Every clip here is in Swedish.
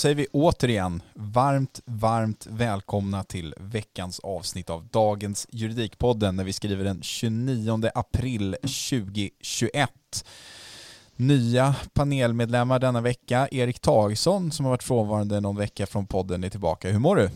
Säger vi återigen varmt, varmt välkomna till veckans avsnitt av dagens Juridikpodden när vi skriver den 29 april 2021. Nya panelmedlemmar denna vecka. Erik Tagesson som har varit frånvarande någon vecka från podden är tillbaka. Hur mår du?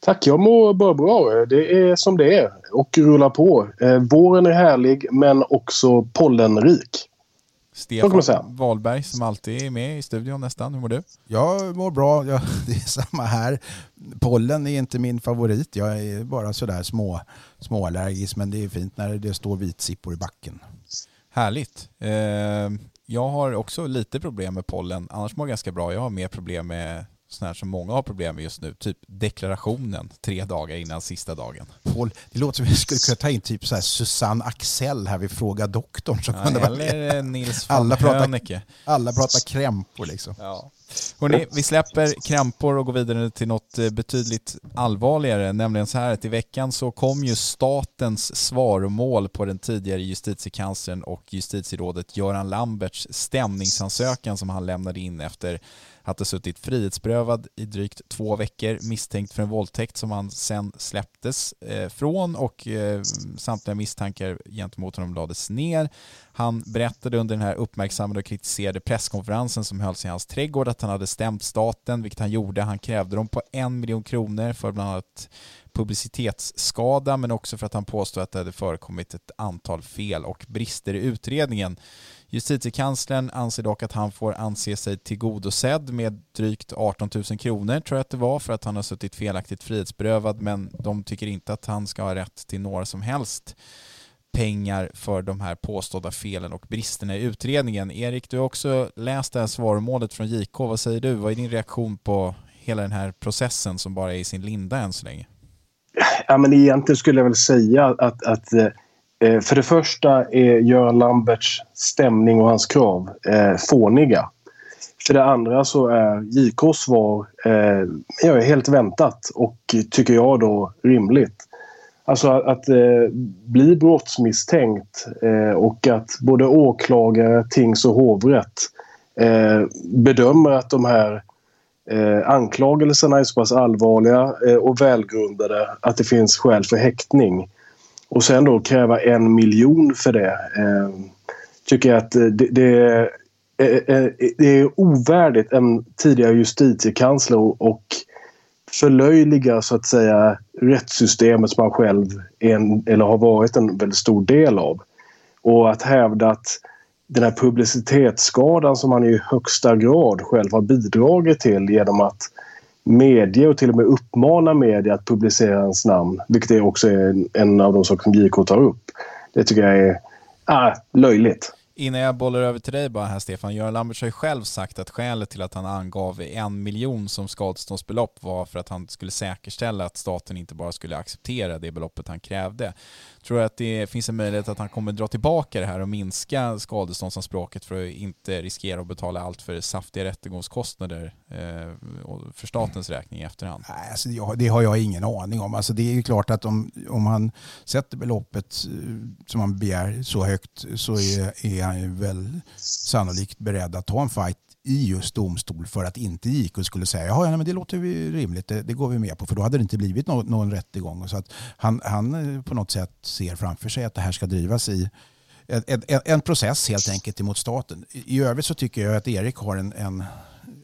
Tack, jag mår bara bra. Det är som det är och rullar på. Eh, våren är härlig men också pollenrik. Så kan man säga. Stefan Wahlberg som alltid är med i studion nästan. Hur mår du? Jag mår bra, jag, det är samma här. Pollen är inte min favorit, jag är bara sådär små, småallergisk men det är fint när det står vitsippor i backen. Härligt. Eh, jag har också lite problem med pollen, annars mår jag ganska bra. Jag har mer problem med sådana här som många har problem med just nu, typ deklarationen tre dagar innan sista dagen. Paul, det låter som att vi skulle kunna ta in typ så här Susanne Axel här vid Fråga doktorn. Som Ja, vara eller. Nils van alla pratar, alla pratar krämpor liksom. Ja. Hörrni, vi släpper krämpor och går vidare till något eh, betydligt allvarligare, nämligen så här att i veckan så kom ju statens svaromål på den tidigare justitiekanslern och justitierådet Göran Lamberts stämningsansökan som han lämnade in efter hade suttit frihetsberövad i drygt två veckor misstänkt för en våldtäkt som han sen släpptes eh, från och eh, samtliga misstankar gentemot honom lades ner. Han berättade under den här uppmärksammade och kritiserade presskonferensen som hölls i hans trädgård att han hade stämt staten, vilket han gjorde. Han krävde dem på en miljon kronor för bland annat publicitetsskada men också för att han påstod att det hade förekommit ett antal fel och brister i utredningen. Justitiekanslern anser dock att han får anse sig tillgodosedd med drygt 18 000 kronor tror jag att det var för att han har suttit felaktigt frihetsberövad men de tycker inte att han ska ha rätt till några som helst pengar för de här påstådda felen och bristerna i utredningen. Erik, du har också läst det här svaromålet från JK. Vad säger du? Vad är din reaktion på hela den här processen som bara är i sin linda än så länge? Ja, men egentligen skulle jag väl säga att, att eh, Eh, för det första är Göran Lamberts stämning och hans krav eh, fåniga. För det andra så är JKs svar eh, ja, helt väntat och tycker jag då rimligt. Alltså att, att eh, bli brottsmisstänkt eh, och att både åklagare, tings och hovrätt eh, bedömer att de här eh, anklagelserna är så pass allvarliga eh, och välgrundade att det finns skäl för häktning. Och sen då kräva en miljon för det. Eh, tycker jag att eh, det, det, är, eh, eh, det är ovärdigt en tidigare justitiekansler och, förlöjliga så att säga rättssystemet som han själv är en, eller har varit en väldigt stor del av. Och att hävda att den här publicitetsskadan som han i högsta grad själv har bidragit till genom att medge och till och med uppmana media att publicera hans namn, vilket är också en av de saker som JK tar upp. Det tycker jag är ah, löjligt. Innan jag bollar över till dig bara här Stefan, Göran Lambert har ju själv sagt att skälet till att han angav en miljon som skadeståndsbelopp var för att han skulle säkerställa att staten inte bara skulle acceptera det beloppet han krävde. Tror du att det finns en möjlighet att han kommer dra tillbaka det här och minska skadeståndsanspråket för att inte riskera att betala allt för saftiga rättegångskostnader eh, för statens räkning i efterhand? Nej, alltså, det har jag ingen aning om. Alltså, det är ju klart att om, om han sätter beloppet eh, som han begär så högt så är, är han ju väl sannolikt beredd att ta en fight i just domstol för att inte JK skulle säga ja, men det låter rimligt, det, det, går vi med på för då hade det inte blivit någon, någon rättegång. Så att han, han eh, på något sätt ser framför sig att det här ska drivas i en, en, en process helt enkelt emot staten. I, I övrigt så tycker jag att Erik har en, en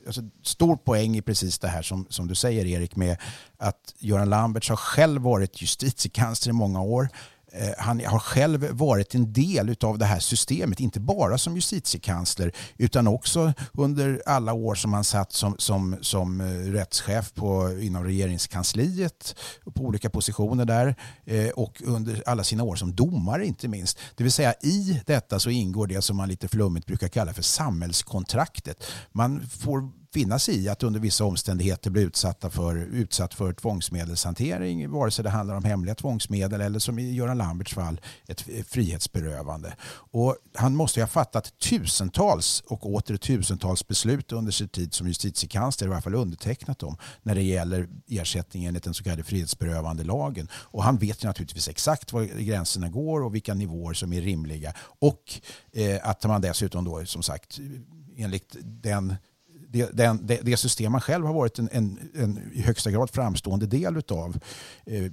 alltså, stor poäng i precis det här som, som du säger Erik med att Göran Lamberts har själv varit justitiekansler i många år Eh, han har själv varit en del av det här systemet, inte bara som justitiekansler utan också under alla år som han satt som, som, som eh, rättschef på, inom regeringskansliet på olika positioner där eh, och under alla sina år som domare inte minst. Det vill säga i detta så ingår det som man lite flummigt brukar kalla för samhällskontraktet. Man får finna sig i att under vissa omständigheter bli utsatta för, utsatt för tvångsmedelshantering, vare sig det handlar om hemliga tvångsmedel eller som i Göran Lamberts fall ett frihetsberövande. Och han måste ha fattat tusentals och åter tusentals beslut under sin tid som justitiekansler, i varje fall undertecknat dem, när det gäller ersättning enligt den så kallade frihetsberövande lagen. Och han vet ju naturligtvis exakt var gränserna går och vilka nivåer som är rimliga. Och eh, att man dessutom då som sagt enligt den det, den, det, det, system man själv har varit en, en, en i högsta grad framstående del utav eh,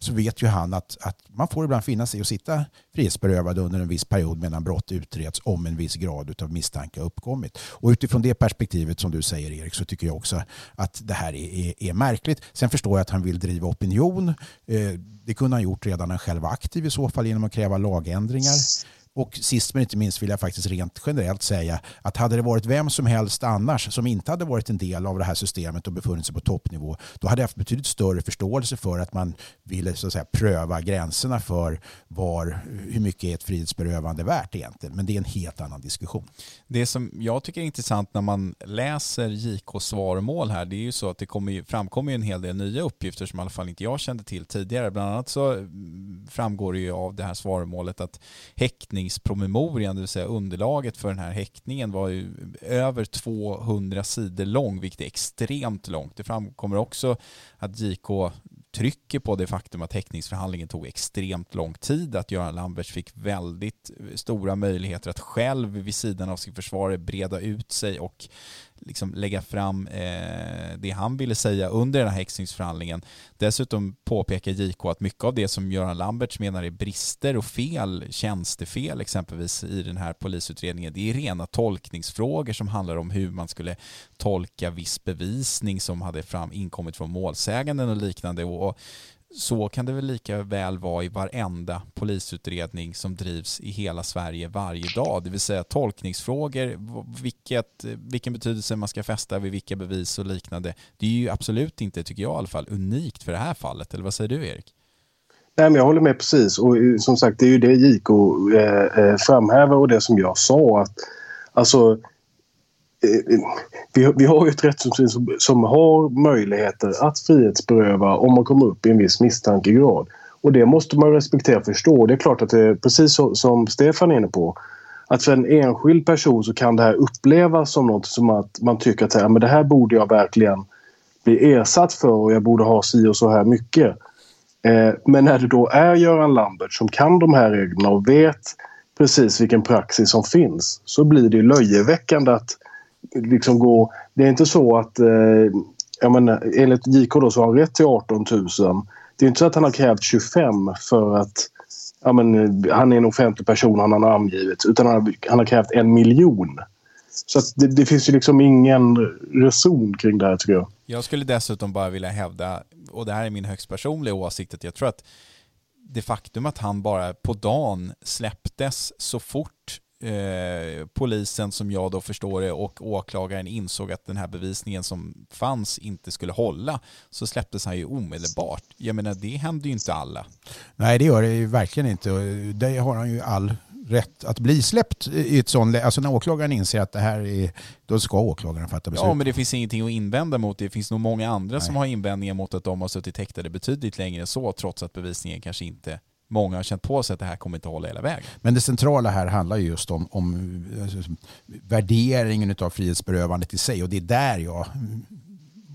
så vet ju han att, att man får ibland finna sig att sitta frihetsberövad under en viss period medan brott utreds om en viss grad av misstanke har uppkommit. Och utifrån det perspektivet som du säger Erik så tycker jag också att det här är, är, är märkligt. Sen förstår jag att han vill driva opinion. Eh, det kunde han gjort redan när han själv var aktiv i så fall genom att kräva lagändringar. Och sist men inte minst vill jag faktiskt rent generellt säga att hade det varit vem som helst annars som inte hade varit en del av det här systemet och befunnit sig på toppnivå, då hade jag haft betydligt större förståelse för att man ville så att säga, pröva gränserna för var, hur mycket är ett frihetsberövande värt egentligen. Men det är en helt annan diskussion. Det som jag tycker är intressant när man läser JKs svarmål här, det är ju så att det kommer, framkommer en hel del nya uppgifter som i alla fall inte jag kände till tidigare. Bland annat så mm, framgår det ju av det här svarmålet att häktning häktningspromemorian, det vill säga underlaget för den här häktningen var ju över 200 sidor lång, vilket är extremt långt. Det framkommer också att JK trycker på det faktum att häktningsförhandlingen tog extremt lång tid, att Göran Lamberts fick väldigt stora möjligheter att själv vid sidan av sin försvarare breda ut sig och liksom lägga fram eh, det han ville säga under den här häxningsförhandlingen. Dessutom påpekar JK att mycket av det som Göran Lamberts menar är brister och fel, tjänstefel exempelvis i den här polisutredningen, det är rena tolkningsfrågor som handlar om hur man skulle tolka viss bevisning som hade fram, inkommit från målsäganden och liknande. Och så kan det väl lika väl vara i varenda polisutredning som drivs i hela Sverige varje dag. Det vill säga tolkningsfrågor, vilket, vilken betydelse man ska fästa vid vilka bevis och liknande. Det är ju absolut inte, tycker jag i alla fall, unikt för det här fallet. Eller vad säger du Erik? Nej, men jag håller med precis och eh, som sagt det är ju det JK eh, eh, framhäver och det som jag sa att alltså vi, vi har ju ett rättssystem som, som har möjligheter att frihetsberöva om man kommer upp i en viss misstankegrad. Och det måste man respektera och förstå. Det är klart att det är precis så, som Stefan är inne på. Att för en enskild person så kan det här upplevas som något som att man tycker att här, men det här borde jag verkligen bli ersatt för och jag borde ha si och så här mycket. Eh, men när det då är Göran Lambert som kan de här reglerna och vet precis vilken praxis som finns så blir det löjeväckande att liksom gå... Det är inte så att... Eh, jag menar, enligt JK då så har han rätt till 18 000. Det är inte så att han har krävt 25 för att ja, men, han är en offentlig person han har namngivit. Utan han har, han har krävt en miljon. Så det, det, finns ju liksom ingen reson kring det här tycker jag. Jag skulle dessutom bara vilja hävda, och det här är min högst personliga åsikt, att jag tror att det faktum att han bara på dagen släpptes så fort Eh, polisen som jag då förstår det och åklagaren insåg att den här bevisningen som fanns inte skulle hålla så släpptes han ju omedelbart. Jag menar det händer ju inte alla. Nej det gör det ju verkligen inte. Det har han ju all rätt att bli släppt i ett sånt Alltså när åklagaren inser att det här är, då ska åklagaren fatta beslut. Ja, men det finns ingenting att invända mot. Det finns nog många andra Nej. som har invändningar mot att de har suttit häktade betydligt längre än så, trots att bevisningen kanske inte många har känt på sig att det här kommer inte hålla hela vägen. Men det centrala här handlar just om, om alltså, värderingen av frihetsberövandet i sig och det är där jag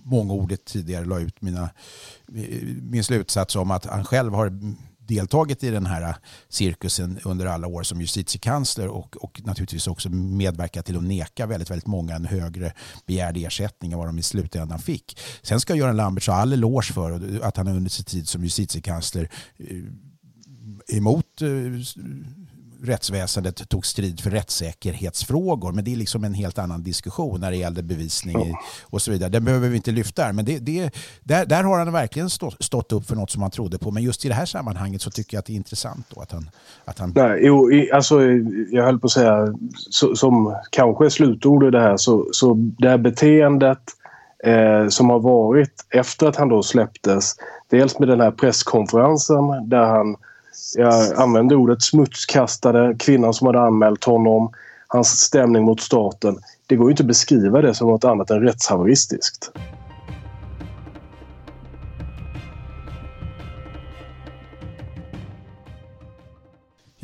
mångordigt tidigare la ut mina, min slutsats om att han själv har deltagit i den här cirkusen under alla år som justitiekansler och, och naturligtvis också medverkat till att neka väldigt, väldigt många en högre begärd ersättning än vad de i slutändan fick. Sen ska Göran Lamberts ha all eloge för att han under sin tid som justitiekansler eh, emot eh, rättsväsendet tog strid för rättssäkerhetsfrågor. Men det är liksom en helt annan diskussion när det gäller bevisning och så vidare. Den behöver vi inte lyfta här. Men det, det, där, där har han verkligen stått, stått upp för något som han trodde på. Men just i det här sammanhanget så tycker jag att det är intressant då att han... Att han... Nej, jo, alltså, jag höll på att säga, så, som kanske är slutord i det här, så, så det här beteendet eh, som har varit efter att han då släpptes, dels med den här presskonferensen där han jag använde ordet smutskastade, kvinnan som hade anmält honom, hans stämning mot staten. Det går ju inte att beskriva det som något annat än rättshaveristiskt.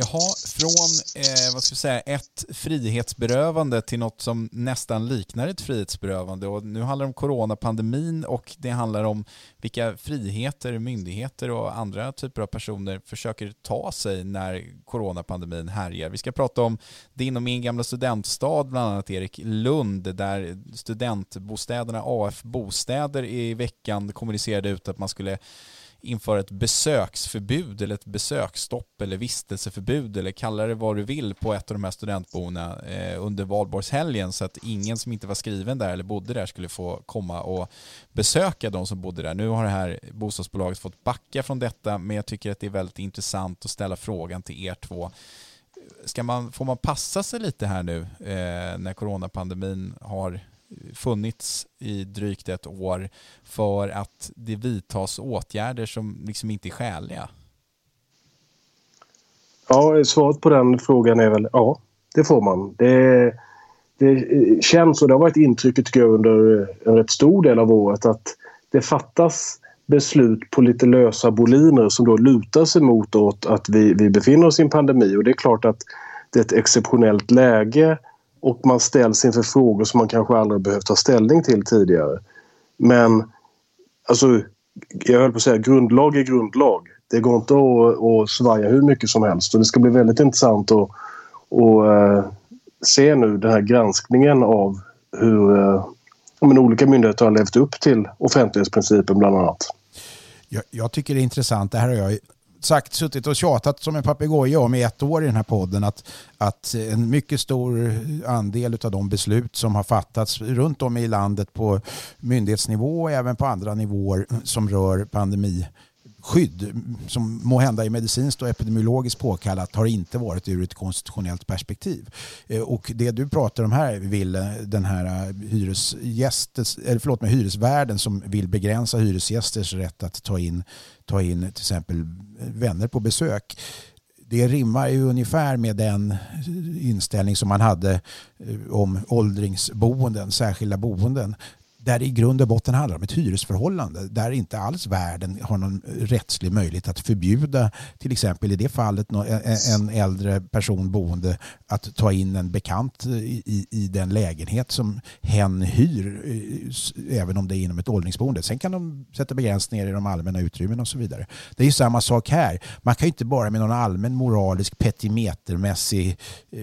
Jaha, från eh, vad ska vi säga, ett frihetsberövande till något som nästan liknar ett frihetsberövande. Och nu handlar det om coronapandemin och det handlar om vilka friheter myndigheter och andra typer av personer försöker ta sig när coronapandemin härjar. Vi ska prata om din och min gamla studentstad, bland annat Erik Lund, där studentbostäderna AF Bostäder i veckan kommunicerade ut att man skulle införa ett besöksförbud eller ett besöksstopp eller vistelseförbud eller kalla det vad du vill på ett av de här studentboendena eh, under valborgshelgen så att ingen som inte var skriven där eller bodde där skulle få komma och besöka de som bodde där. Nu har det här bostadsbolaget fått backa från detta men jag tycker att det är väldigt intressant att ställa frågan till er två. Ska man, får man passa sig lite här nu eh, när coronapandemin har funnits i drygt ett år för att det vidtas åtgärder som liksom inte är skäliga? Ja, svaret på den frågan är väl ja, det får man. Det, det känns, och det har varit intrycket tycker jag under en rätt stor del av året, att det fattas beslut på lite lösa boliner som då lutar sig mot åt att vi, vi befinner oss i en pandemi. Och det är klart att det är ett exceptionellt läge och man ställs inför frågor som man kanske aldrig behövt ta ställning till tidigare. Men alltså, jag höll på att säga grundlag är grundlag. Det går inte att, att svaja hur mycket som helst och det ska bli väldigt intressant att, att eh, se nu den här granskningen av hur eh, men, olika myndigheter har levt upp till offentlighetsprincipen bland annat. Jag, jag, tycker det är intressant, det här har jag sagt, suttit och tjatat som en papegoja om i ett år i den här podden att, att en mycket stor andel av de beslut som har fattats runt om i landet på myndighetsnivå och även på andra nivåer som rör pandemi skydd som må hända är medicinskt och epidemiologiskt påkallat har inte varit ur ett konstitutionellt perspektiv. Eh, och det du pratar om här, vill den här eh, hyresgästes, eller förlåt mig, hyresvärden som vill begränsa hyresgästers rätt att ta in, ta in till exempel vänner på besök det rimmar ju ungefär med den inställning som man hade eh, om åldringsboenden, särskilda boenden där det i grund och botten handlar om ett hyresförhållande där inte alls världen har någon rättslig möjlighet att förbjuda till exempel i det fallet en äldre person boende att ta in en bekant i, i den lägenhet som hen hyr eh, även om det är inom ett åldringsboende. Sen kan de sätta begränsningar i de allmänna utrymmena och så vidare. Det är ju samma sak här. Man kan ju inte bara med någon allmän moralisk petimetermässig eh,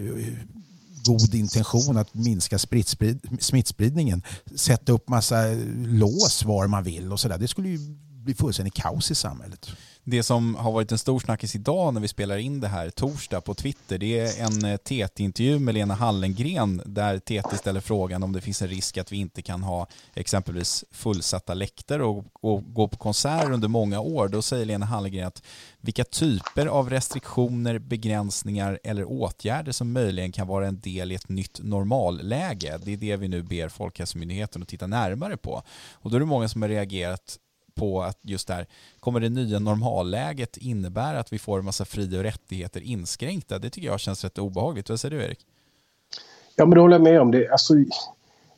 god intention att minska smittspridningen sätta upp massa lås var man vill och sådär. Det skulle ju bli fullständigt kaos i samhället. Det som har varit en stor snackis idag när vi spelar in det här torsdag på Twitter det är en eh, TT-intervju med Lena Hallengren där TT ställer frågan om det finns en risk att vi inte kan ha exempelvis fullsatta läktare och, och gå på konserter under många år. Då säger Lena Hallengren att vilka typer av restriktioner, begränsningar eller åtgärder som möjligen kan vara en del i ett nytt normalläge. Det är det vi nu ber Folkhälsomyndigheten att titta närmare på. Och då är det många som har reagerat på att just där, kommer det nya normalläget innebära att vi får en massa fri och rättigheter inskränkta? Det tycker jag känns rätt obehagligt. Vad säger du Erik? Ja, men det håller jag med om. Det, alltså,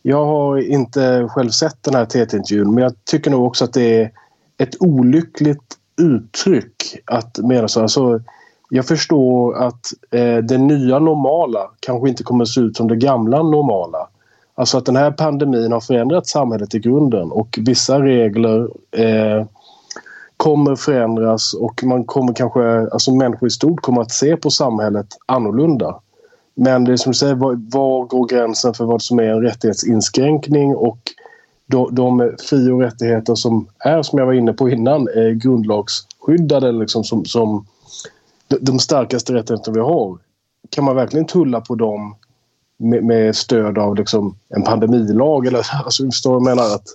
jag har inte själv sett den här TT-intervjun men jag tycker nog också att det är ett olyckligt uttryck att mena så. Alltså, jag förstår att eh, det nya normala kanske inte kommer att se ut som det gamla normala. Alltså att den här pandemin har förändrat samhället i grunden och vissa regler eh, kommer förändras och man kommer kanske, alltså människor i stort kommer att se på samhället annorlunda. Men det är som du säger, var, var går gränsen för vad som är en rättighetsinskränkning och de, de fri och rättigheter som är, som jag var inne på innan, är grundlagsskyddade liksom som, som de, de starkaste rättigheterna vi har. Kan man verkligen tulla på dem med, med stöd av liksom en pandemilag? Eller, alltså, förstår jag menar? Att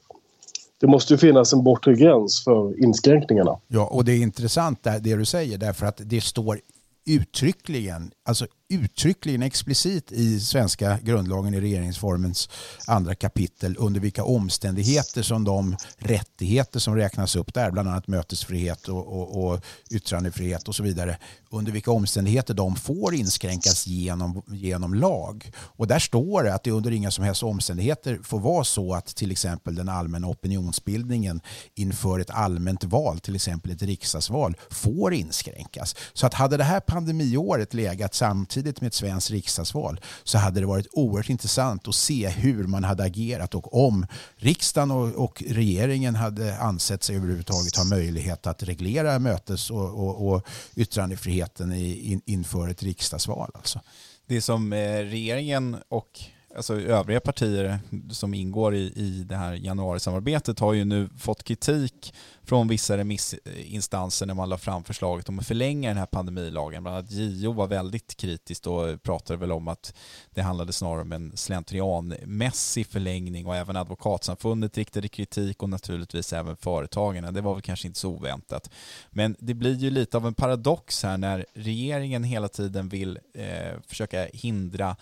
det måste ju finnas en bortre gräns för inskränkningarna. Ja, och det är intressant det du säger därför att det står uttryckligen, alltså uttryckligen explicit i svenska grundlagen i regeringsformens andra kapitel under vilka omständigheter som de rättigheter som räknas upp där, bland annat mötesfrihet och, och, och yttrandefrihet och så vidare, under vilka omständigheter de får inskränkas genom, genom lag. Och där står det att det under inga som helst omständigheter får vara så att till exempel den allmänna opinionsbildningen inför ett allmänt val, till exempel ett riksdagsval, får inskränkas. Så att hade det här pandemiåret legat samtidigt samtidigt med ett svenskt riksdagsval så hade det varit oerhört intressant att se hur man hade agerat och om riksdagen och, och regeringen hade ansett sig överhuvudtaget ha möjlighet att reglera mötes och, och, och yttrandefriheten i, in, inför ett riksdagsval. Alltså. Det som eh, regeringen och alltså övriga partier som ingår i, i det här januarisamarbetet har ju nu fått kritik från vissa remissinstanser när man la fram förslaget om att förlänga den här pandemilagen. Bland annat JO var väldigt kritiskt och pratade väl om att det handlade snarare om en slentrianmässig förlängning och även advokatsamfundet riktade kritik och naturligtvis även företagarna. Det var väl kanske inte så oväntat. Men det blir ju lite av en paradox här när regeringen hela tiden vill eh, försöka hindra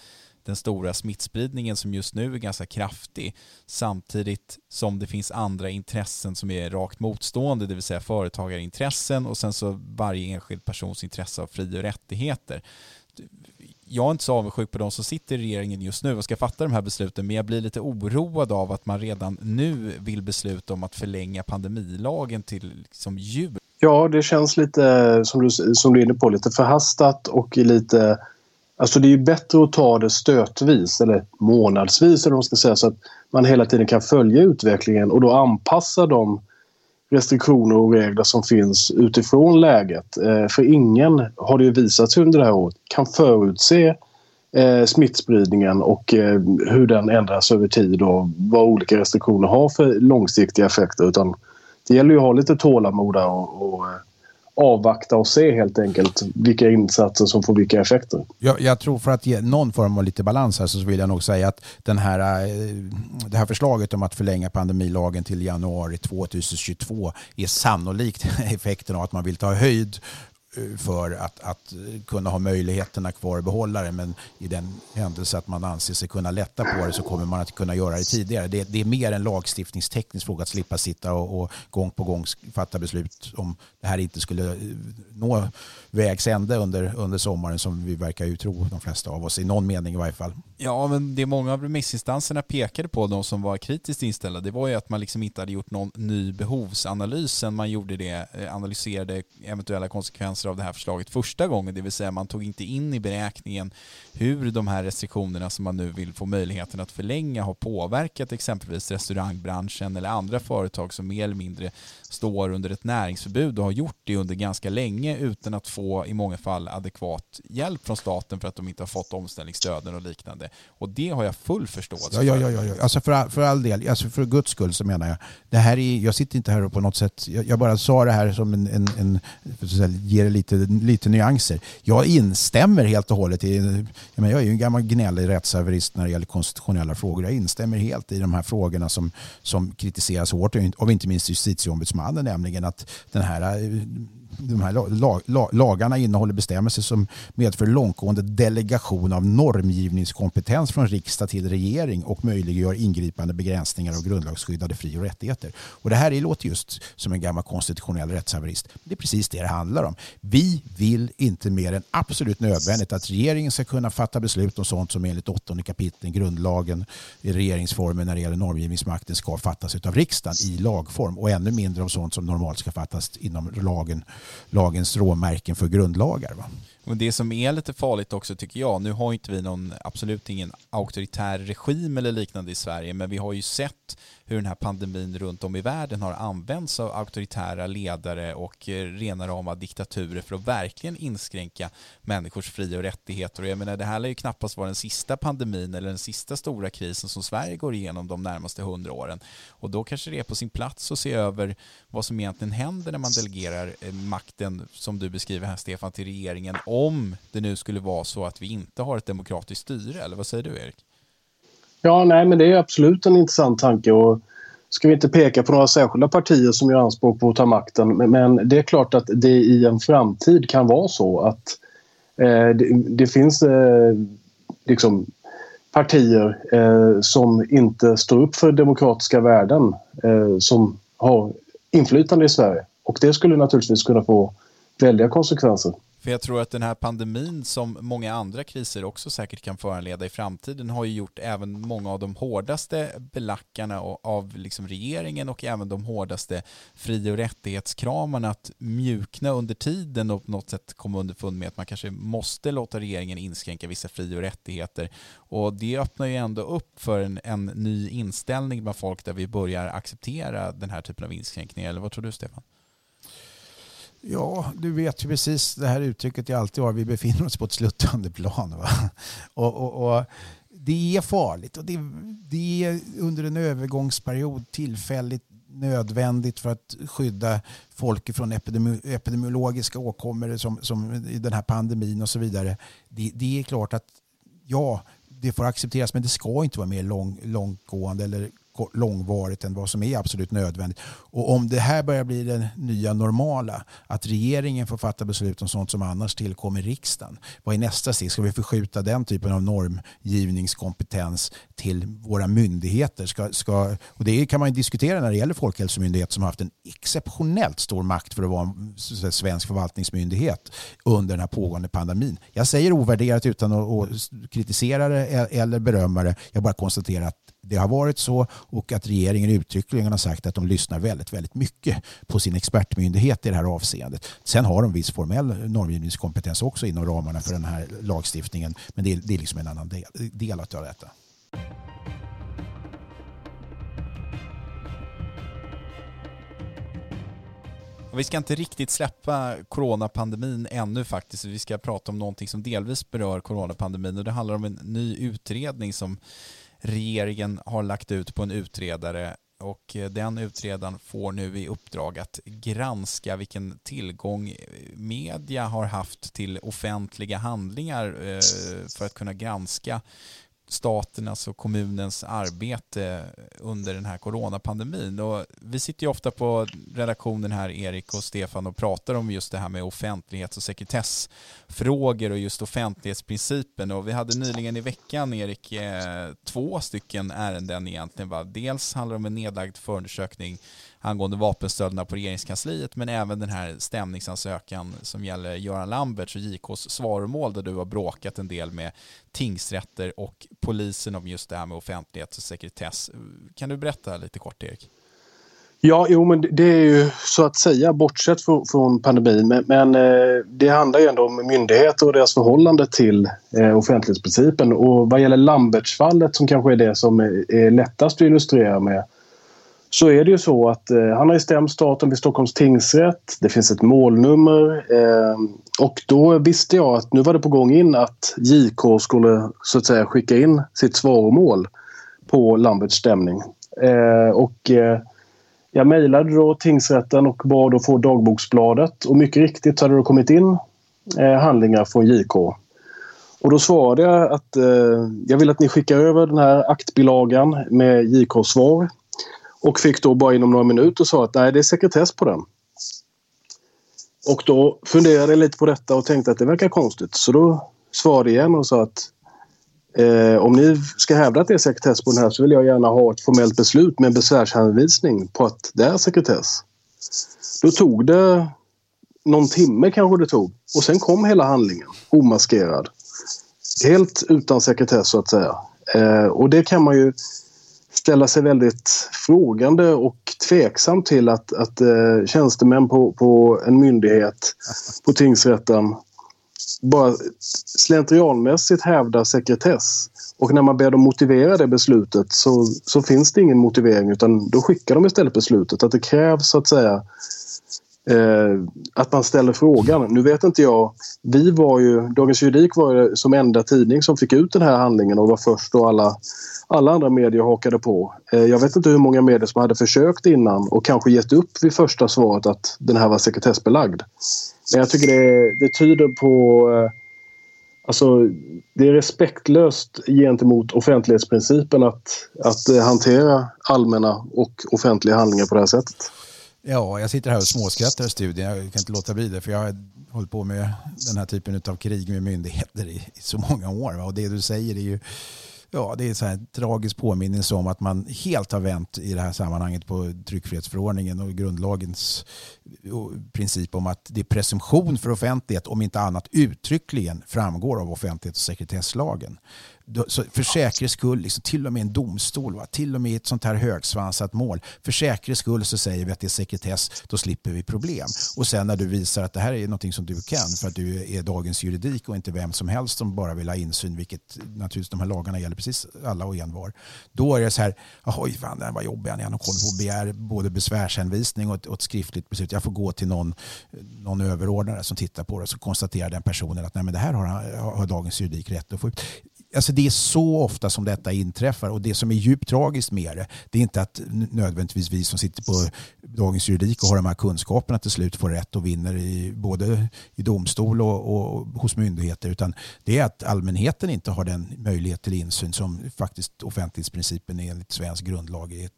den stora smittspridningen som just nu är ganska kraftig samtidigt som det finns andra intressen som är rakt motstående, det vill säga företagarintressen och sen så varje enskild persons intresse av fri och rättigheter. Jag är inte så avundsjuk på de som sitter i regeringen just nu och ska fatta de här besluten men jag blir lite oroad av att man redan nu vill besluta om att förlänga pandemilagen till liksom jul. Ja, det känns lite som du, som du är inne på, lite förhastat och lite Alltså det är ju bättre att ta det stötvis eller månadsvis eller man ska säga så att man hela tiden kan följa utvecklingen och då anpassa de restriktioner och regler som finns utifrån läget. Eh, för ingen, har det ju visat sig under det här året, kan förutse eh, smittspridningen och eh, hur den ändras över tid och vad olika restriktioner har för långsiktiga effekter. Utan det gäller ju att ha lite tålamod och, och avvakta och se helt enkelt vilka insatser som får vilka effekter. Jag, jag, tror för att ge någon form av lite balans här så vill jag nog säga att den här, eh, det här förslaget om att förlänga pandemilagen till januari 2022 är sannolikt effekten av att man vill ta höjd för att, att kunna ha möjligheterna kvar och behålla det. Men i den händelse att man anser sig kunna lätta på det så kommer man att kunna göra det tidigare. Det, det är mer en lagstiftningsteknisk fråga att slippa sitta och, och, gång på gång fatta beslut om det här inte skulle eh, nå vägs ände under, under sommaren som vi verkar ju tro de flesta av oss, i någon mening i varje fall. Ja, men det många av remissinstanserna pekade på, de som var kritiskt inställda, det var ju att man liksom inte hade gjort någon ny behovsanalys sen man gjorde det, eh, analyserade eventuella konsekvenser av det här förslaget första gången, det vill säga man tog inte in i beräkningen hur de här restriktionerna som man nu vill få möjligheten att förlänga har påverkat exempelvis restaurangbranschen eller andra företag som mer eller mindre står under ett näringsförbud och har gjort det under ganska länge utan att få i många fall adekvat hjälp från staten för att de inte har fått omställningsstöden och liknande. Och det har jag full förståelse ja, ja, ja, ja. Alltså för, all, för all del, alltså för guds skull så menar jag, det här är, jag sitter inte här och på något sätt, jag, jag bara sa det här som en, en, en säga, ger lite, lite nyanser. Jag instämmer helt och hållet i, jag, menar, jag är ju en gammal gnällig rättshaverist när det gäller konstitutionella frågor. Jag instämmer helt i de här frågorna som, som kritiseras hårt av inte minst justitieombudsmannen, nämligen att den här eh, de här lag, lag, lagarna innehåller bestämmelser som medför långtgående delegation av normgivningskompetens från riksdag till regering och möjliggör ingripande begränsningar av grundlagsskyddade fri och rättigheter. Och det här låter just som en gammal konstitutionell rättshaverist. Det är precis det det handlar om. Vi vill inte mer än absolut nödvändigt att regeringen ska kunna fatta beslut om sånt som enligt åttonde kapitlet grundlagen i regeringsformen när det gäller normgivningsmakten ska fattas av riksdagen i lagform och ännu mindre om sånt som normalt ska fattas inom lagen lagens råmärken för grundlagar. Va? Och det som är lite farligt också tycker jag, nu har inte vi någon, absolut ingen auktoritär regim eller liknande i Sverige, men vi har ju sett hur den här pandemin runt om i världen har använts av auktoritära ledare och eh, rena rama diktaturer för att verkligen inskränka människors fri och rättigheter. Och jag menar, det här lär ju knappast vara den sista pandemin eller den sista stora krisen som Sverige går igenom de närmaste hundra åren. Och då kanske det är på sin plats att se över vad som egentligen händer när man delegerar eh, makten, som du beskriver här Stefan, till regeringen om det nu skulle vara så att vi inte har ett demokratiskt styre, eller vad säger du Erik? Ja, nej, men det är absolut en intressant tanke. Och ska vi inte peka på några särskilda partier som gör anspråk på att ta makten. Men det är klart att det i en framtid kan vara så att eh, det, det, finns eh, liksom partier eh, som inte står upp för demokratiska värden eh, som har inflytande i Sverige. Och det skulle naturligtvis kunna få väldiga konsekvenser. För jag tror att den här pandemin som många andra kriser också säkert kan föranleda i framtiden har ju gjort även många av de hårdaste belackarna av liksom regeringen och även de hårdaste fri och rättighetskramarna att mjukna under tiden och på något sätt komma underfund med att man kanske måste låta regeringen inskränka vissa fri och rättigheter. Och det öppnar ju ändå upp för en, en ny inställning bland folk där vi börjar acceptera den här typen av inskränkningar. Eller vad tror du Stefan? Ja, du vet ju precis det här uttrycket jag alltid har. Vi befinner oss på ett sluttande plan. Va? Och, och, och det är farligt och det, det är under en övergångsperiod tillfälligt nödvändigt för att skydda folk från epidemi epidemiologiska åkommor som, som i den här pandemin och så vidare. Det, det, är klart att ja, det får accepteras men det ska inte vara mer lång, långtgående eller långvarigt än vad som är absolut nödvändigt. Och om det här börjar bli det nya normala, att regeringen får fatta beslut om sånt som annars tillkommer riksdagen. Vad är nästa steg? Ska vi förskjuta den typen av normgivningskompetens till våra myndigheter? Ska, ska, och det kan man ju diskutera när det gäller Folkhälsomyndigheten som har haft en exceptionellt stor makt för att vara en svensk förvaltningsmyndighet under den här pågående pandemin. Jag säger ovärderat utan att kritisera det e-, eller berömma det. Jag bara konstaterar att det har varit så och att regeringen uttryckligen har sagt att de lyssnar väldigt, väldigt mycket på sin expertmyndighet i det här avseendet. Sen har de viss formell normgivningskompetens också inom ramarna för den här lagstiftningen. Men det är, det är liksom en annan del, del av detta. vi ska inte riktigt släppa coronapandemin ännu faktiskt. Vi ska prata om någonting som delvis berör coronapandemin och det handlar om en ny utredning som regeringen har lagt ut på en utredare och eh, den utredaren får nu i uppdrag att granska vilken tillgång eh, media har haft till offentliga handlingar eh, för att kunna granska statens och kommunens arbete under den här coronapandemin. Och vi sitter ju ofta på redaktionen här, Erik och Stefan, och pratar om just det här med offentlighets och sekretessfrågor och just offentlighetsprincipen. Och vi hade nyligen i veckan, Erik, eh, två stycken ärenden egentligen. Va? Dels handlar det om en nedlagd förundersökning angående vapenstölderna på regeringskansliet men även den här stämningsansökan som gäller Göran Lamberts och JKs svaromål där du har bråkat en del med tingsrätter och polisen om just det här med offentlighet och sekretess. Kan du berätta lite kort Erik? Ja, jo, men det är ju så att säga bortsett från, från pandemin. Men, men eh, det handlar ju ändå om myndigheter och deras förhållande till eh, offentlighetsprincipen. Och vad gäller Lambertsfallet som kanske är det som är, är lättast att illustrera med så är det ju så att eh, han har stämt staten vid Stockholms tingsrätt. Det finns ett målnummer. Eh, och då visste jag att nu var det på gång in att JK skulle så att säga skicka in sitt svaromål på Lamberts stämning. Eh, och eh, jag mejlade då tingsrätten och bad att få dagboksbladet och mycket riktigt hade det kommit in eh, handlingar från JK. Och då svarade jag att eh, jag vill att ni skickar över den här aktbilagan med JKs svar. Och fick då bara inom några minuter sa att nej, det är sekretess på den. Och då funderade jag lite på detta och tänkte att det verkar konstigt. Så då svarade jag igen och sa att eh, om ni ska hävda att det är sekretess på den här så vill jag gärna ha ett formellt beslut med en besvärshänvisning på att det är sekretess. Då tog det någon timme kanske det tog och sen kom hela handlingen omaskerad. Helt utan sekretess så att säga. Eh, och det kan man ju ställa sig väldigt frågande och tveksam till att, att eh, tjänstemän på, på en myndighet, på tingsrätten, bara slentrianmässigt hävdar sekretess. Och när man ber dem motivera det beslutet så, så finns det ingen motivering utan då skickar de istället beslutet. Att det krävs så att säga Eh, att man ställer frågan. Nu vet inte jag. Vi var ju, Dagens Juridik var ju som enda tidning som fick ut den här handlingen och var först och alla, alla andra medier hakade på. Eh, jag vet inte hur många medier som hade försökt innan och kanske gett upp vid första svaret att den här var sekretessbelagd. Men jag tycker det, det tyder på eh, Alltså, det är respektlöst gentemot offentlighetsprincipen att, att eh, hantera allmänna och offentliga handlingar på det här sättet. Ja, jag sitter här och småskrattar i studien. Jag kan inte låta bli det för jag har hållit på med den här typen av krig med myndigheter i, i så många år. Och det du säger är ju Ja, det är så här tragisk påminnelse om att man helt har vänt i det här sammanhanget på tryckfrihetsförordningen och grundlagens princip om att det är presumtion för offentlighet om inte annat uttryckligen framgår av offentlighets och sekretesslagen så för säkerhets skull, liksom, till och med en domstol, va? till och med ett sånt här högsvansat mål, för säkerhets skull så säger vi att det är sekretess, då slipper vi problem. Och sen när du visar att det här är någonting som du kan för att du är dagens juridik och inte vem som helst som bara vill ha insyn, vilket naturligtvis de här lagarna gäller precis alla och envar. Då är det så här, oj fan den var jobbig, han är. håller på och begär både besvärshänvisning och ett, och ett skriftligt beslut. Jag får gå till någon, någon överordnare som tittar på det och så konstaterar den personen att nej, men det här har, har dagens juridik rätt att få ut alltså det är så ofta som detta inträffar och det som är djupt tragiskt med det, det är inte att nödvändigtvis vi som sitter på Dagens Juridik och har de här kunskaperna till slut får rätt och vinner i, både i domstol och, och hos myndigheter utan det är att allmänheten inte har den möjlighet till insyn som faktiskt offentlighetsprincipen enligt svensk grundlag är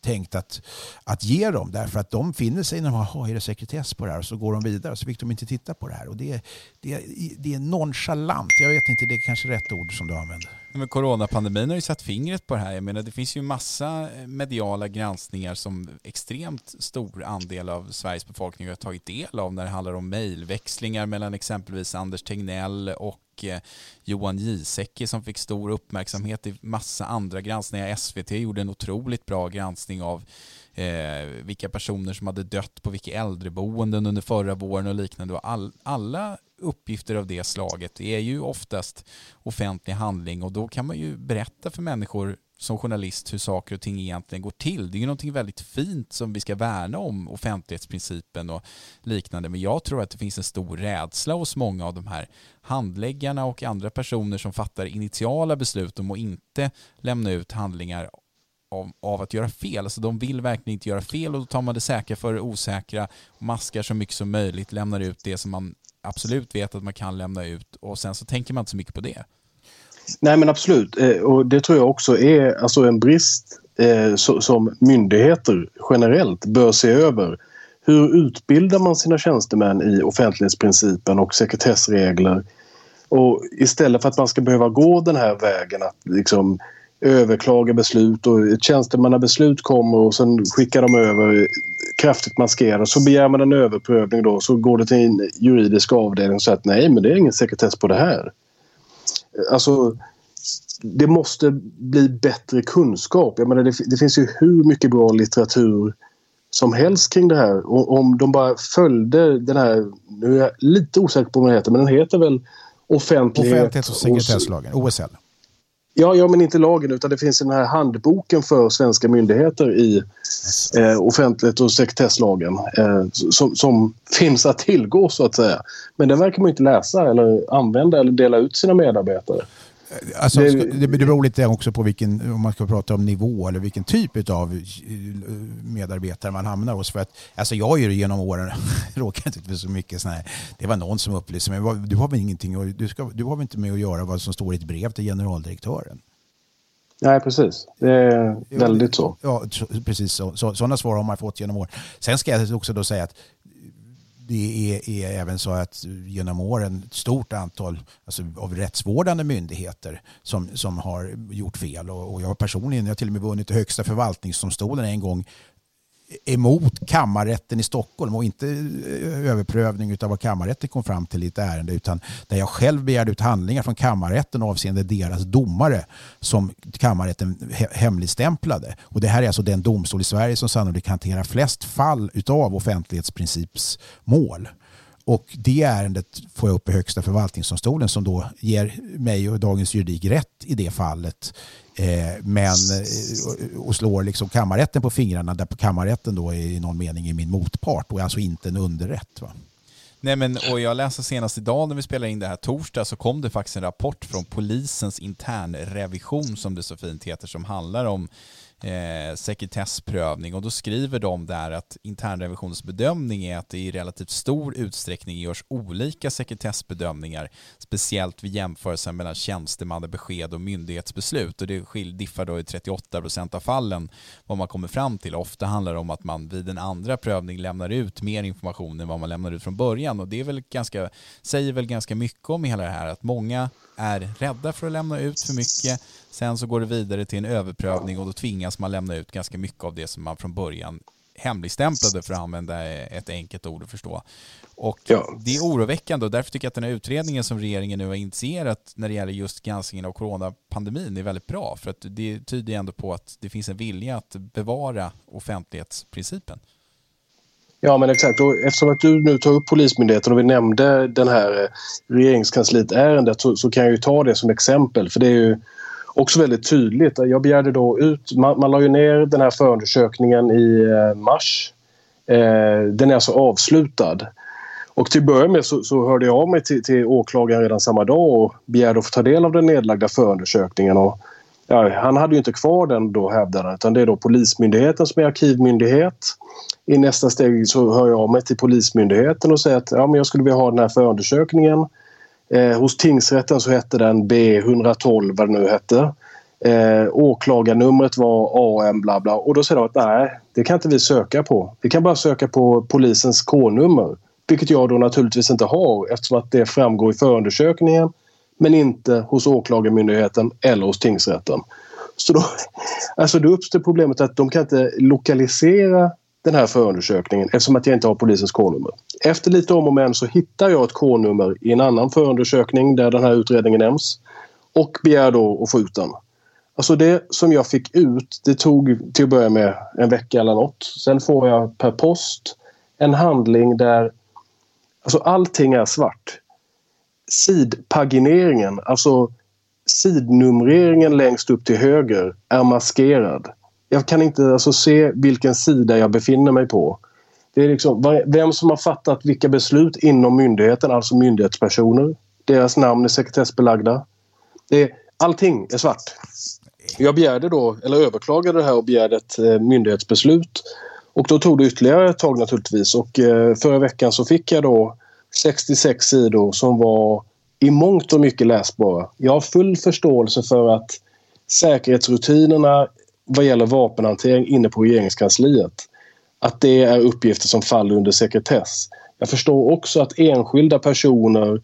tänkt att, att ge dem. Därför att de finner sig när de har, är det sekretess på det här? Och så går de vidare. Så fick de inte titta på det här. Och det, det, det är nonchalant. Jag vet inte, det är kanske rätt ord som du använder. Men coronapandemin har ju satt fingret på det här. Jag menar, det finns ju massa eh, mediala granskningar som extremt stor andel av Sveriges befolkning har tagit del av när det handlar om mejlväxlingar mellan exempelvis Anders Tegnell och eh, Johan Giesecke som fick stor uppmärksamhet i massa andra granskningar. SVT gjorde en otroligt bra granskning av eh, vilka personer som hade dött på vilka äldreboenden under förra våren och liknande. Och all, alla uppgifter av det slaget är ju oftast offentlig handling och då kan man ju berätta för människor som journalist hur saker och ting egentligen går till. Det är ju någonting väldigt fint som vi ska värna om, offentlighetsprincipen och liknande. Men jag tror att det finns en stor rädsla hos många av de här handläggarna och andra personer som fattar initiala beslut om att inte lämna ut handlingar av, av, att göra fel. Alltså de vill verkligen inte göra fel och då tar man det säkra för det osäkra, maskar så mycket som möjligt, lämnar ut det som man absolut vet att man kan lämna ut och sen så tänker man inte så mycket på det. Nej men absolut eh, och det tror jag också är alltså en brist eh, som myndigheter generellt bör se över. Hur utbildar man sina tjänstemän i offentlighetsprincipen och sekretessregler? Och istället för att man ska behöva gå den här vägen att liksom överklaga beslut och ett tjänstemannabeslut kommer och sen skickar de över kraftigt maskerat så begär man en överprövning då så går det till en juridisk avdelning och säger att nej men det är ingen sekretess på det här. Alltså, det måste bli bättre kunskap. Jag menar, det, det, finns ju hur mycket bra litteratur som helst kring det här. Och, om de bara följde den här, nu är jag lite osäker på vad den heter, men den heter väl offentlighet... Offentlighets och sekretesslagen, OSL. Ja, ja, men inte lagen utan det finns den här handboken för svenska myndigheter i eh, offentlighet och sekretesslagen eh, som, som, finns att tillgå så att säga. Men den verkar man inte läsa eller använda eller dela ut sina medarbetare. Alltså, det, det beror lite också på vilken, om man ska prata om nivå eller vilken typ av medarbetare man hamnar hos. För att, alltså jag har ju genom åren råkat ut för så mycket sådana här, det var någon som upplyste mig, du har väl ingenting, du, ska, du har väl inte med att göra vad som står i ett brev till generaldirektören? Nej, precis. Det är väldigt så. Ja, precis så. så. Sådana svar har man fått genom år. Sen ska jag också då säga att det är, är, även så att genom åren ett stort antal alltså, av rättsvårdande myndigheter som, som har gjort fel. Och, och jag personligen jag har till och med vunnit i Högsta förvaltningsdomstolen en gång emot kammarrätten i Stockholm och inte eh, överprövning av vad kammarrätten kom fram till i ett ärende utan där jag själv begärde ut handlingar från kammarrätten avseende deras domare som kammarrätten hemligstämplade. Och det här är alltså den domstol i Sverige som sannolikt hanterar flest fall av offentlighetsprincipsmål. Och det ärendet får jag upp i Högsta förvaltningsdomstolen som då ger mig och Dagens Juridik rätt i det fallet. Eh, men, eh, och slår liksom kammarrätten på fingrarna där kammarrätten då är i någon mening är min motpart och är alltså inte en underrätt. Va? Nej men och jag läste senast idag när vi spelade in det här torsdag så kom det faktiskt en rapport från polisens internrevision som det så fint heter som handlar om eh, sekretessprövning och då skriver de där att internrevisionens bedömning är att det i relativt stor utsträckning görs olika sekretessbedömningar, speciellt vid jämförelsen mellan tjänstemannabesked och myndighetsbeslut och det diffar då i 38 procent av fallen vad man kommer fram till. Ofta handlar det om att man vid en andra prövning lämnar ut mer information än vad man lämnar ut från början och det är väl ganska, säger väl ganska mycket om hela det här att många är rädda för att lämna ut för mycket. Sen så går det vidare till en överprövning och då tvingas man lämna ut ganska mycket av det som man från början hemligstämplade för att använda ett enkelt ord att förstå. Och ja. det är oroväckande och därför tycker jag att den här utredningen som regeringen nu har initierat när det gäller just granskningen av coronapandemin är väldigt bra för att det tyder ändå på att det finns en vilja att bevara offentlighetsprincipen. Ja, men exakt. Och eftersom att du nu tar upp Polismyndigheten och vi nämnde den här regeringskansliet-ärendet så, så, kan jag ju ta det som exempel för det är ju också väldigt tydligt. Jag begärde då ut, man, man la ju ner den här förundersökningen i eh, mars. Eh, den är alltså avslutad. Och till att börja med så, så hörde jag av mig till, till åklagaren redan samma dag och begärde att få ta del av den nedlagda förundersökningen. Och, ja, han hade ju inte kvar den då hävdade han, utan det är då Polismyndigheten som är arkivmyndighet i nästa steg så hör jag av mig till Polismyndigheten och säger att ja, men jag skulle vilja ha den här förundersökningen. Eh, hos tingsrätten så hette den B112 vad det nu hette. Eh, åklagarnumret var AM bla bla och då säger de att nej, det kan inte vi söka på. Vi kan bara söka på polisens K-nummer. Vilket jag då naturligtvis inte har eftersom att det framgår i förundersökningen men inte hos åklagarmyndigheten eller hos tingsrätten. Så då, alltså då uppstår problemet att de kan inte lokalisera den här förundersökningen eftersom att jag inte har polisens K-nummer. Efter lite om och men så hittar jag ett K-nummer i en annan förundersökning där den här utredningen nämns och begär då att få ut den. Alltså det som jag fick ut, det tog till att börja med en vecka eller något. Sen får jag per post en handling där alltså allting är svart. Sidpagineringen, alltså sidnumreringen längst upp till höger är maskerad jag kan inte alltså se vilken sida jag befinner mig på. Det är liksom vem som har fattat vilka beslut inom myndigheten, alltså myndighetspersoner. Deras namn är sekretessbelagda. Det är, allting är svart. Jag begärde då, eller överklagade det här och begärde ett eh, myndighetsbeslut. Och då tog det ytterligare ett tag naturligtvis och eh, förra veckan så fick jag då 66 sidor som var i mångt och mycket läsbara. Jag har full förståelse för att säkerhetsrutinerna vad gäller vapenhantering inne på regeringskansliet att det är uppgifter som faller under sekretess. Jag förstår också att enskilda personer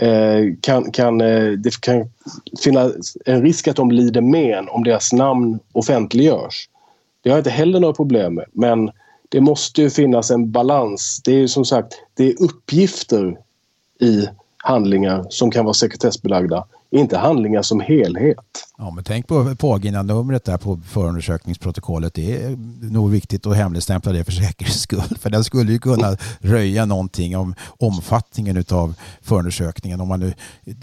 eh, kan, kan, eh, det kan finnas en risk att de lider men om deras namn offentliggörs. Det har jag inte heller några problem med men det måste ju finnas en balans. Det är som sagt det är uppgifter i handlingar som kan vara sekretessbelagda inte handlingar som helhet. Ja, men tänk på paginanumret där på förundersökningsprotokollet. Det är nog viktigt att hemligstämpla det för säkerhets skull. För den skulle ju kunna röja någonting om omfattningen av förundersökningen om man nu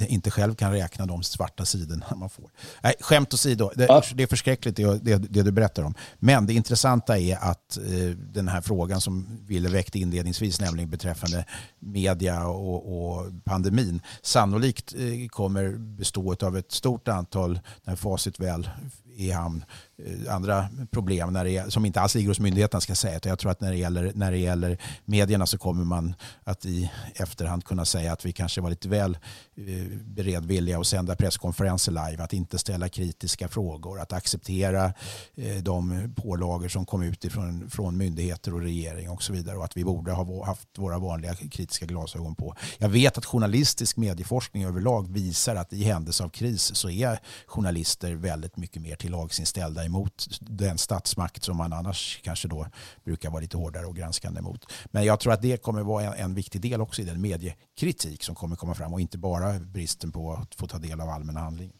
inte själv kan räkna de svarta sidorna man får. Nej, skämt åsido, det, ja. det är förskräckligt det, det, det, du berättar om. Men det intressanta är att eh, den här frågan som Wille väckte inledningsvis, nämligen beträffande media och, och pandemin, sannolikt eh, kommer bestå av ett stort antal, när facit väl i hamn, eh, andra problem när det, som inte alls ligger hos myndigheterna ska säga. Jag tror att när det, gäller, när det gäller medierna så kommer man att i efterhand kunna säga att vi kanske var lite väl eh, beredvilliga att sända presskonferenser live, att inte ställa kritiska frågor, att acceptera eh, de pålagor som kom ut ifrån, från myndigheter och regering och så vidare och att vi borde ha haft våra vanliga kritiska glasögon på. Jag vet att journalistisk medieforskning överlag visar att i händelse av kris så är journalister väldigt mycket mer till lagsinställda emot den statsmakt som man annars kanske då brukar vara lite hårdare och granskande emot. Men jag tror att det kommer vara en, en viktig del också i den mediekritik som kommer komma fram och inte bara bristen på att få ta del av allmänna handling.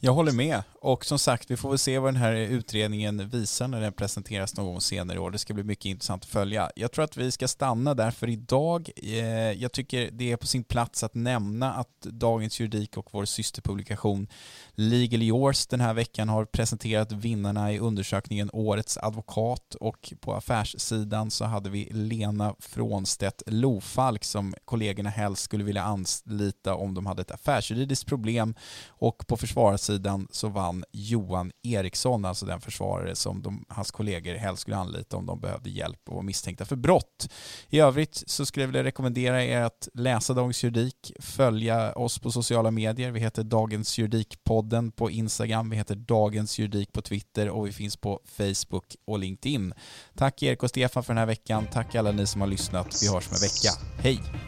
Jag håller med. Och som sagt, vi får väl se vad den här utredningen visar när den presenteras någon gång senare i år. Det ska bli mycket intressant att följa. Jag tror att vi ska stanna där för idag. Eh, jag tycker det är på sin plats att nämna att Dagens Juridik och vår systerpublikation Legal Yours den här veckan har presenterat vinnarna i undersökningen Årets advokat och på affärssidan så hade vi Lena Frånstedt Lofalk som kollegorna helst skulle vilja anlita om de hade ett affärsjuridiskt problem och på sidan så vann Johan Eriksson, alltså den försvarare som de, hans kollegor helst skulle anlita om de behövde hjälp och var misstänkta för brott. I övrigt så skulle jag vilja rekommendera er att läsa Dagens Juridik, följa oss på sociala medier. Vi heter Dagens Juridik-podden på Instagram, vi heter Dagens Juridik på Twitter och vi finns på Facebook och LinkedIn. Tack Erik och Stefan för den här veckan. Tack alla ni som har lyssnat. Vi hörs om en vecka. Hej!